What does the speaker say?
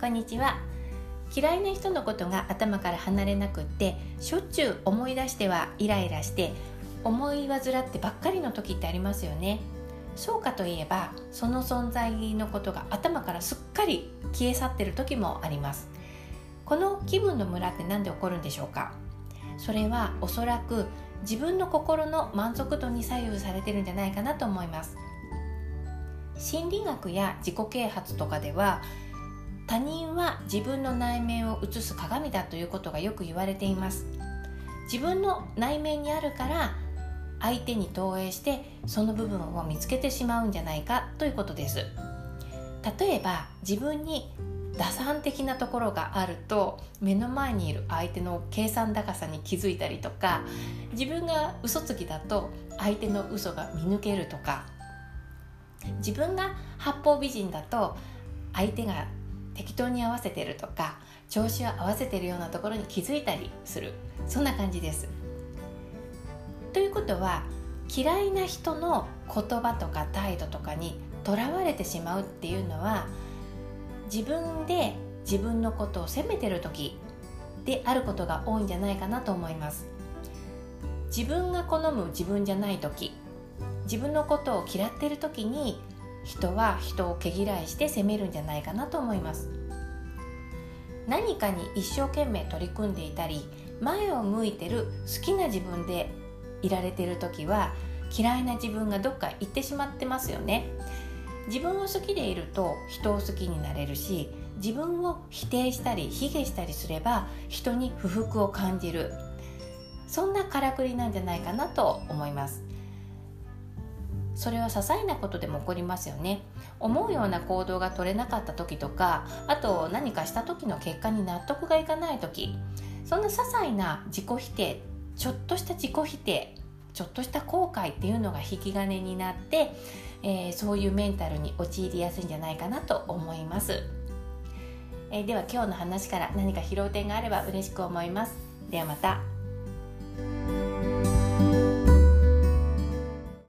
こんにちは。嫌いな人のことが頭から離れなくってしょっちゅう思い出してはイライラして思い患ってばっかりの時ってありますよね。そうかといえばその存在のことが頭からすっかり消え去ってる時もあります。この気分のムラって何で起こるんでしょうか？それはおそらく自分の心の満足度に左右されてるんじゃないかなと思います。心理学や自己啓発とかでは他人は自分の内面を映す鏡だということがよく言われています。自分の内面にあるから相手に投影してその部分を見つけてしまうんじゃないかということです。例えば自分に打算的なところがあると目の前にいる相手の計算高さに気づいたりとか自分が嘘つきだと相手の嘘が見抜けるとか自分が八方美人だと相手が適当に合わせてるとか調子を合わせてるようなところに気づいたりするそんな感じです。ということは嫌いな人の言葉とか態度とかにとらわれてしまうっていうのは自分で自分のことを責めてる時であることが多いんじゃないかなと思います自分が好む自分じゃない時自分のことを嫌ってる時に人は人を毛嫌いして責めるんじゃないかなと思います。何かに一生懸命取り組んでいたり前を向いてる好きな自分でいられてる時は嫌いな自分がどっか行ってしまってますよね。自分を好きでいると人を好きになれるし自分を否定したり卑下したりすれば人に不服を感じる。そんなからくりなんじゃないかなと思います。それは些細なことでも起こりますよね。思うような行動が取れなかった時とかあと何かした時の結果に納得がいかない時そんな些細な自己否定ちょっとした自己否定ちょっとした後悔っていうのが引き金になって、えー、そういうメンタルに陥りやすいんじゃないかなと思います、えー、では今日の話から何か拾う点があれば嬉しく思います。ではまた。